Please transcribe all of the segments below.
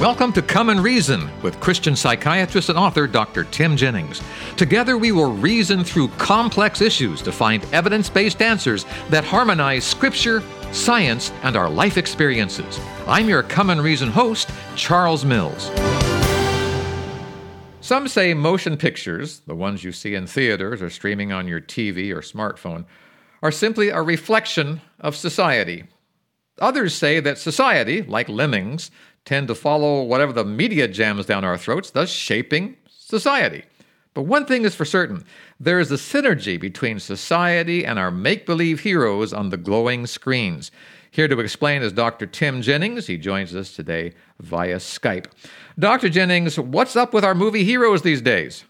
Welcome to Come and Reason with Christian psychiatrist and author Dr. Tim Jennings. Together, we will reason through complex issues to find evidence based answers that harmonize Scripture, science, and our life experiences. I'm your Come and Reason host, Charles Mills. Some say motion pictures, the ones you see in theaters or streaming on your TV or smartphone, are simply a reflection of society. Others say that society, like lemmings, tend to follow whatever the media jams down our throats, thus shaping society. But one thing is for certain there is a synergy between society and our make believe heroes on the glowing screens. Here to explain is Dr. Tim Jennings. He joins us today via Skype. Dr. Jennings, what's up with our movie heroes these days?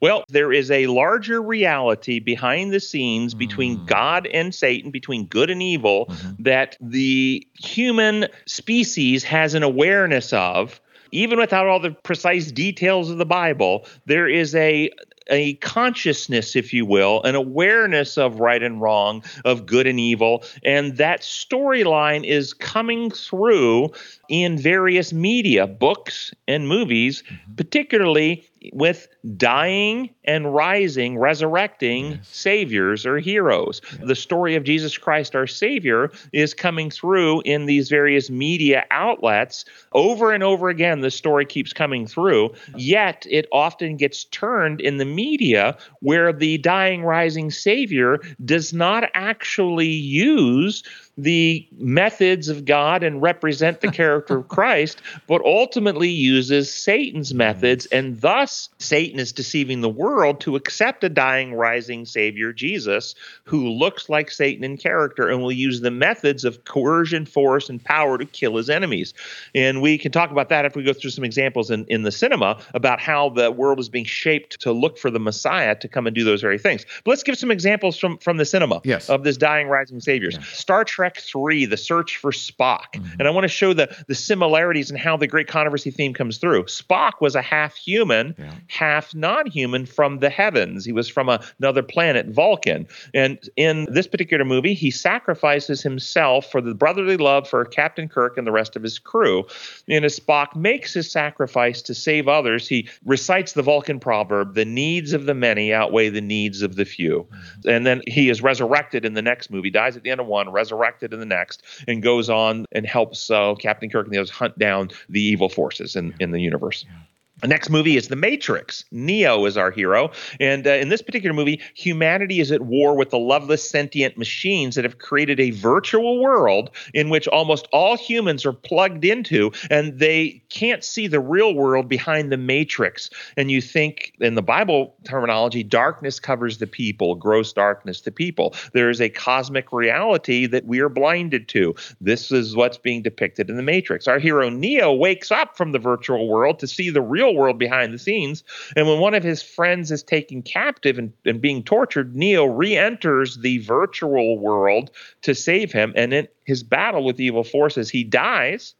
Well, there is a larger reality behind the scenes between mm. God and Satan, between good and evil, mm-hmm. that the human species has an awareness of. Even without all the precise details of the Bible, there is a a consciousness, if you will, an awareness of right and wrong, of good and evil. And that storyline is coming through in various media, books and movies, mm-hmm. particularly with dying and rising, resurrecting yes. saviors or heroes. Yes. The story of Jesus Christ, our Savior, is coming through in these various media outlets. Over and over again, the story keeps coming through, yet it often gets turned in the media where the dying, rising Savior does not actually use the methods of God and represent the character of Christ, but ultimately uses Satan's methods, and thus Satan is deceiving the world to accept a dying, rising Savior, Jesus, who looks like Satan in character and will use the methods of coercion, force, and power to kill his enemies. And we can talk about that if we go through some examples in, in the cinema about how the world is being shaped to look for the Messiah to come and do those very things. But let's give some examples from, from the cinema yes. of this dying, rising Savior. Yeah. Star Trek Trek 3, The Search for Spock. Mm-hmm. And I want to show the, the similarities and how the great controversy theme comes through. Spock was a half human, yeah. half non human from the heavens. He was from a, another planet, Vulcan. And in this particular movie, he sacrifices himself for the brotherly love for Captain Kirk and the rest of his crew. And as Spock makes his sacrifice to save others, he recites the Vulcan proverb the needs of the many outweigh the needs of the few. Mm-hmm. And then he is resurrected in the next movie, dies at the end of one, resurrected in the next, and goes on and helps uh, Captain Kirk and the others hunt down the evil forces in, in the universe. Yeah. The next movie is The Matrix. Neo is our hero. And uh, in this particular movie, humanity is at war with the loveless sentient machines that have created a virtual world in which almost all humans are plugged into, and they can't see the real world behind the matrix. And you think, in the Bible terminology, darkness covers the people, gross darkness the people. There is a cosmic reality that we are blinded to. This is what's being depicted in the Matrix. Our hero Neo wakes up from the virtual world to see the real real world behind the scenes. And when one of his friends is taken captive and, and being tortured, Neo re enters the virtual world to save him. And in his battle with evil forces, he dies.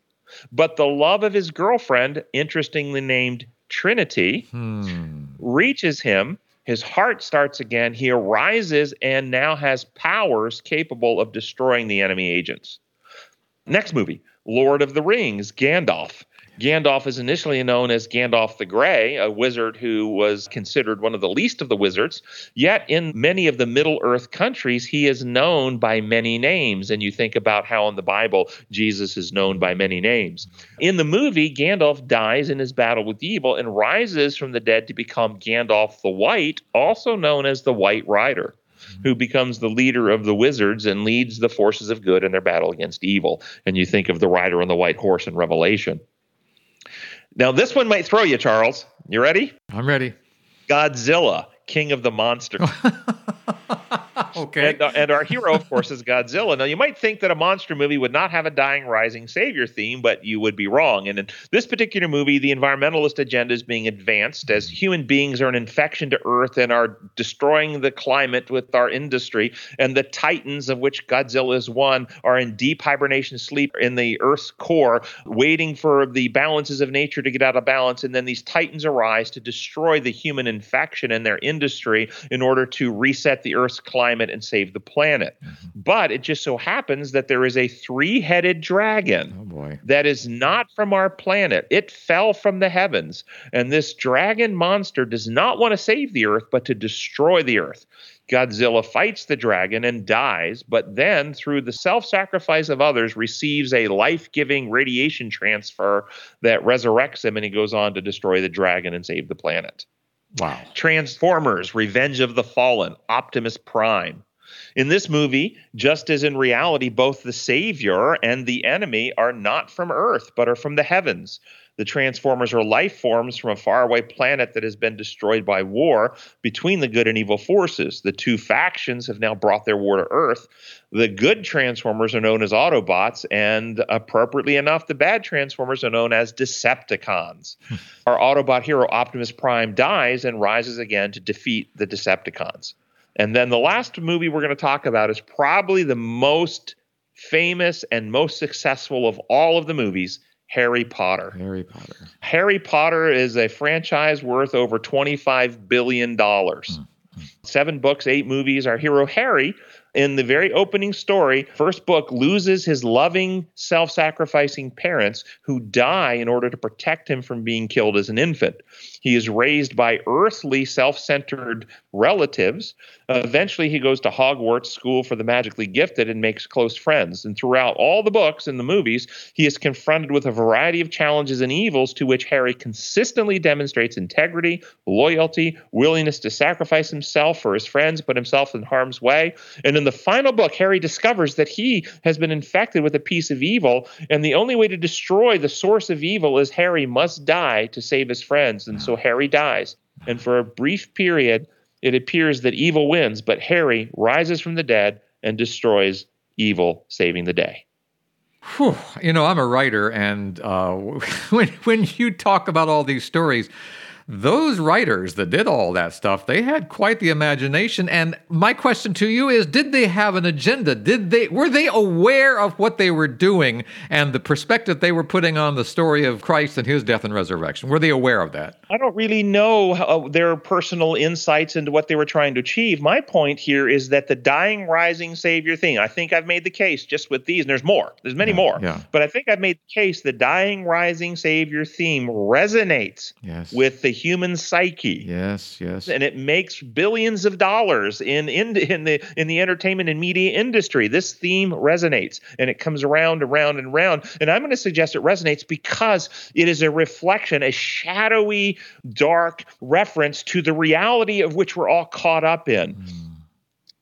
But the love of his girlfriend, interestingly named Trinity, hmm. reaches him. His heart starts again. He arises and now has powers capable of destroying the enemy agents. Next movie, Lord of the Rings, Gandalf. Gandalf is initially known as Gandalf the Grey, a wizard who was considered one of the least of the wizards. Yet, in many of the Middle Earth countries, he is known by many names. And you think about how in the Bible, Jesus is known by many names. In the movie, Gandalf dies in his battle with evil and rises from the dead to become Gandalf the White, also known as the White Rider who becomes the leader of the wizards and leads the forces of good in their battle against evil. And you think of the rider on the white horse in Revelation. Now, this one might throw you, Charles. You ready? I'm ready. Godzilla, king of the monsters. okay. And, uh, and, our hero, of course, is Godzilla. Now, you might think that a monster movie would not have a dying, rising savior theme, but you would be wrong. And in this particular movie, the environmentalist agenda is being advanced as human beings are an infection to Earth and are destroying the climate with our industry. And the titans, of which Godzilla is one, are in deep hibernation sleep in the Earth's core, waiting for the balances of nature to get out of balance. And then these titans arise to destroy the human infection and their industry in order to reset the Earth's climate climate and save the planet. Mm-hmm. But it just so happens that there is a three headed dragon oh boy. that is not from our planet. It fell from the heavens. And this dragon monster does not want to save the earth, but to destroy the earth. Godzilla fights the dragon and dies, but then, through the self sacrifice of others, receives a life giving radiation transfer that resurrects him and he goes on to destroy the dragon and save the planet. Wow. Transformers, Revenge of the Fallen, Optimus Prime. In this movie, just as in reality, both the savior and the enemy are not from Earth, but are from the heavens. The Transformers are life forms from a faraway planet that has been destroyed by war between the good and evil forces. The two factions have now brought their war to Earth. The good Transformers are known as Autobots, and appropriately enough, the bad Transformers are known as Decepticons. Hmm. Our Autobot hero Optimus Prime dies and rises again to defeat the Decepticons. And then the last movie we're going to talk about is probably the most famous and most successful of all of the movies Harry Potter. Harry Potter. Harry Potter is a franchise worth over $25 billion. Mm-hmm. Seven books, eight movies. Our hero Harry in the very opening story, first book, loses his loving, self sacrificing parents who die in order to protect him from being killed as an infant. He is raised by earthly, self centered relatives. Uh, eventually, he goes to Hogwarts School for the Magically Gifted and makes close friends. And throughout all the books and the movies, he is confronted with a variety of challenges and evils to which Harry consistently demonstrates integrity, loyalty, willingness to sacrifice himself for his friends, put himself in harm's way. And in the final book, Harry discovers that he has been infected with a piece of evil, and the only way to destroy the source of evil is Harry must die to save his friends. And so Harry dies. And for a brief period, it appears that evil wins, but Harry rises from the dead and destroys evil, saving the day. Whew. You know, I'm a writer, and uh, when when you talk about all these stories, those writers that did all that stuff, they had quite the imagination. And my question to you is, did they have an agenda? Did they were they aware of what they were doing and the perspective they were putting on the story of Christ and his death and resurrection? Were they aware of that? I don't really know how, uh, their personal insights into what they were trying to achieve. My point here is that the dying rising savior thing, I think I've made the case just with these, and there's more. There's many yeah, more. Yeah. But I think I've made the case the dying rising savior theme resonates yes. with the human psyche. Yes, yes. And it makes billions of dollars in, in in the in the entertainment and media industry. This theme resonates and it comes around and around and around. And I'm going to suggest it resonates because it is a reflection, a shadowy, dark reference to the reality of which we're all caught up in. Mm.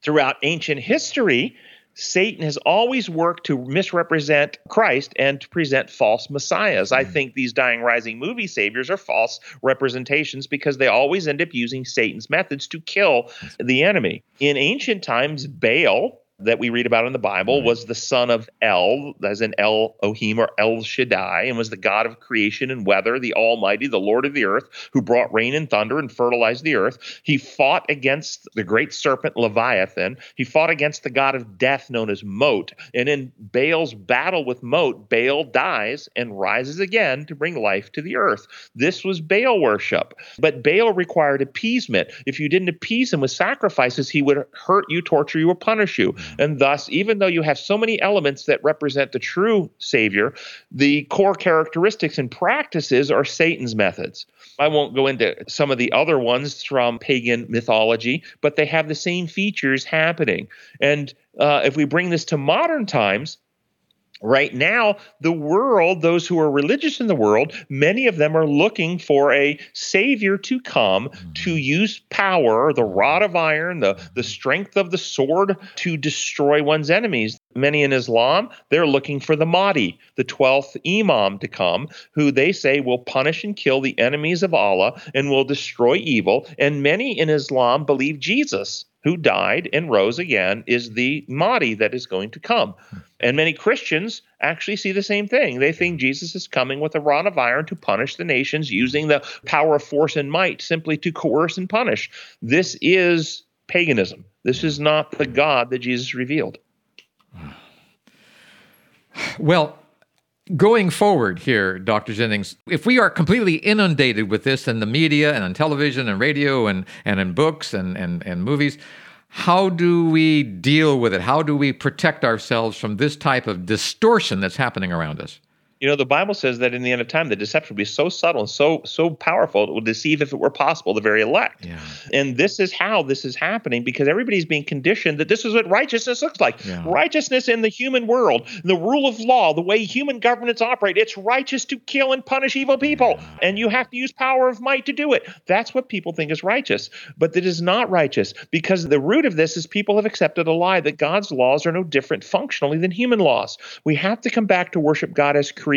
Throughout ancient history, Satan has always worked to misrepresent Christ and to present false messiahs. I hmm. think these dying rising movie saviors are false representations because they always end up using Satan's methods to kill the enemy. In ancient times, Baal that we read about in the Bible was the son of El, as in Elohim or El Shaddai, and was the God of creation and weather, the Almighty, the Lord of the earth, who brought rain and thunder and fertilized the earth. He fought against the great serpent Leviathan. He fought against the God of death known as Mot. And in Baal's battle with Mot, Baal dies and rises again to bring life to the earth. This was Baal worship. But Baal required appeasement. If you didn't appease him with sacrifices, he would hurt you, torture you, or punish you. And thus, even though you have so many elements that represent the true Savior, the core characteristics and practices are Satan's methods. I won't go into some of the other ones from pagan mythology, but they have the same features happening. And uh, if we bring this to modern times, Right now, the world, those who are religious in the world, many of them are looking for a savior to come mm-hmm. to use power, the rod of iron, the, mm-hmm. the strength of the sword to destroy one's enemies. Many in Islam, they're looking for the Mahdi, the 12th Imam, to come, who they say will punish and kill the enemies of Allah and will destroy evil. And many in Islam believe Jesus who died and rose again is the Mahdi that is going to come. And many Christians actually see the same thing. They think Jesus is coming with a rod of iron to punish the nations using the power of force and might simply to coerce and punish. This is paganism. This is not the God that Jesus revealed. Well, Going forward here, Dr. Jennings, if we are completely inundated with this in the media and on television and radio and, and in books and, and, and movies, How do we deal with it? How do we protect ourselves from this type of distortion that's happening around us? You know, the Bible says that in the end of time, the deception will be so subtle and so so powerful it will deceive, if it were possible, the very elect. Yeah. And this is how this is happening because everybody's being conditioned that this is what righteousness looks like. Yeah. Righteousness in the human world, the rule of law, the way human governments operate, it's righteous to kill and punish evil people, yeah. and you have to use power of might to do it. That's what people think is righteous, but that is not righteous because the root of this is people have accepted a lie that God's laws are no different functionally than human laws. We have to come back to worship God as creator,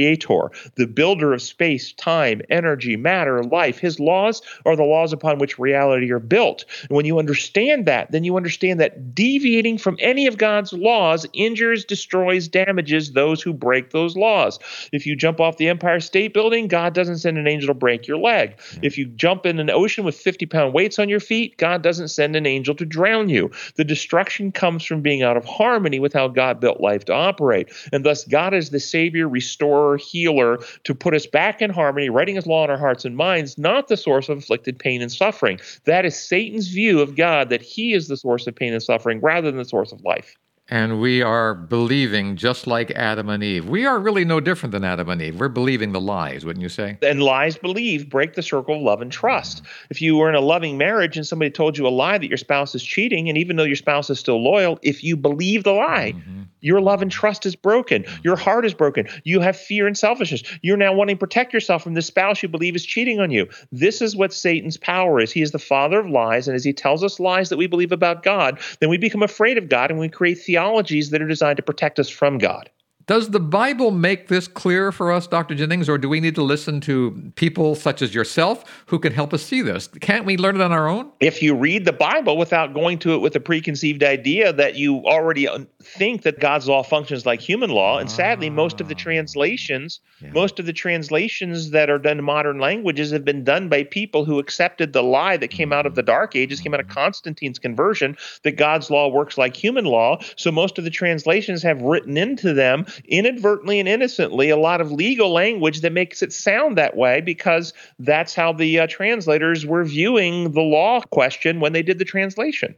the builder of space, time, energy, matter, life. His laws are the laws upon which reality are built. And when you understand that, then you understand that deviating from any of God's laws injures, destroys, damages those who break those laws. If you jump off the Empire State Building, God doesn't send an angel to break your leg. If you jump in an ocean with 50 pound weights on your feet, God doesn't send an angel to drown you. The destruction comes from being out of harmony with how God built life to operate. And thus, God is the Savior, restorer, restorer, healer to put us back in harmony, writing his law in our hearts and minds, not the source of afflicted pain and suffering. That is Satan's view of God, that he is the source of pain and suffering rather than the source of life and we are believing just like Adam and Eve. We are really no different than Adam and Eve. We're believing the lies, wouldn't you say? And lies believed break the circle of love and trust. If you were in a loving marriage and somebody told you a lie that your spouse is cheating, and even though your spouse is still loyal, if you believe the lie, mm-hmm. your love and trust is broken. Your heart is broken. You have fear and selfishness. You're now wanting to protect yourself from the spouse you believe is cheating on you. This is what Satan's power is. He is the father of lies, and as he tells us lies that we believe about God, then we become afraid of God and we create theology theologies that are designed to protect us from God. Does the Bible make this clear for us, Dr. Jennings, or do we need to listen to people such as yourself who can help us see this? Can't we learn it on our own? If you read the Bible without going to it with a preconceived idea that you already think that God's law functions like human law, and sadly, most of the ah. translations, yeah. most of the translations that are done in modern languages have been done by people who accepted the lie that came out of the Dark Ages, came out of Constantine's conversion, that God's law works like human law. So most of the translations have written into them inadvertently and innocently a lot of legal language that makes it sound that way because that's how the uh, translators were viewing the law question when they did the translation.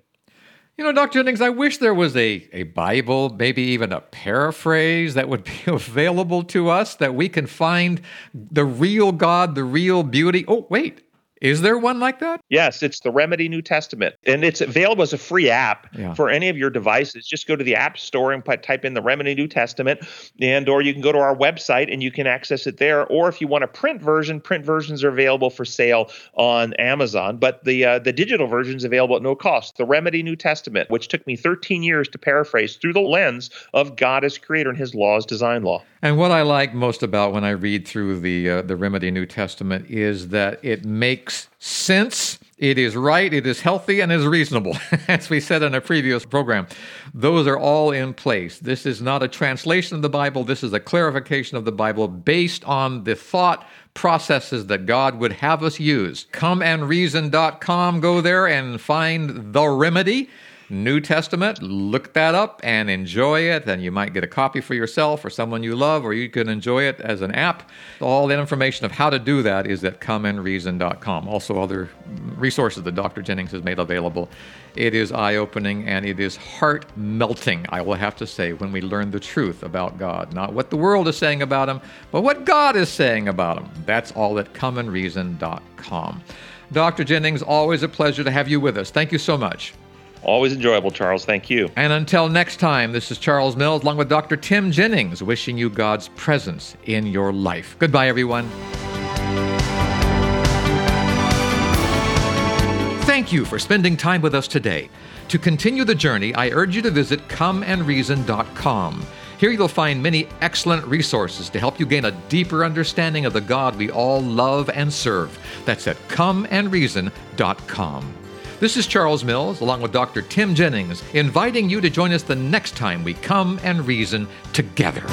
You know, Dr. Jennings, I wish there was a, a Bible, maybe even a paraphrase that would be available to us that we can find the real God, the real beauty. Oh, wait, is there one like that? Yes, it's the Remedy New Testament, and it's available as a free app yeah. for any of your devices. Just go to the App Store and put, type in the Remedy New Testament, and or you can go to our website and you can access it there. Or if you want a print version, print versions are available for sale on Amazon. But the uh, the digital version is available at no cost. The Remedy New Testament, which took me 13 years to paraphrase through the lens of God as Creator and His laws, design law. And what I like most about when I read through the uh, the Remedy New Testament is that it makes sense. It is right, it is healthy, and is reasonable. As we said in a previous program, those are all in place. This is not a translation of the Bible, this is a clarification of the Bible based on the thought processes that God would have us use. Comeandreason.com, go there and find the remedy. New Testament, look that up and enjoy it. And you might get a copy for yourself or someone you love, or you can enjoy it as an app. All the information of how to do that is at comeandreason.com. Also, other resources that Dr. Jennings has made available. It is eye opening and it is heart melting, I will have to say, when we learn the truth about God. Not what the world is saying about Him, but what God is saying about Him. That's all at comeandreason.com. Dr. Jennings, always a pleasure to have you with us. Thank you so much. Always enjoyable, Charles. Thank you. And until next time, this is Charles Mills along with Dr. Tim Jennings wishing you God's presence in your life. Goodbye, everyone. Thank you for spending time with us today. To continue the journey, I urge you to visit comeandreason.com. Here you'll find many excellent resources to help you gain a deeper understanding of the God we all love and serve. That's at comeandreason.com. This is Charles Mills, along with Dr. Tim Jennings, inviting you to join us the next time we come and reason together.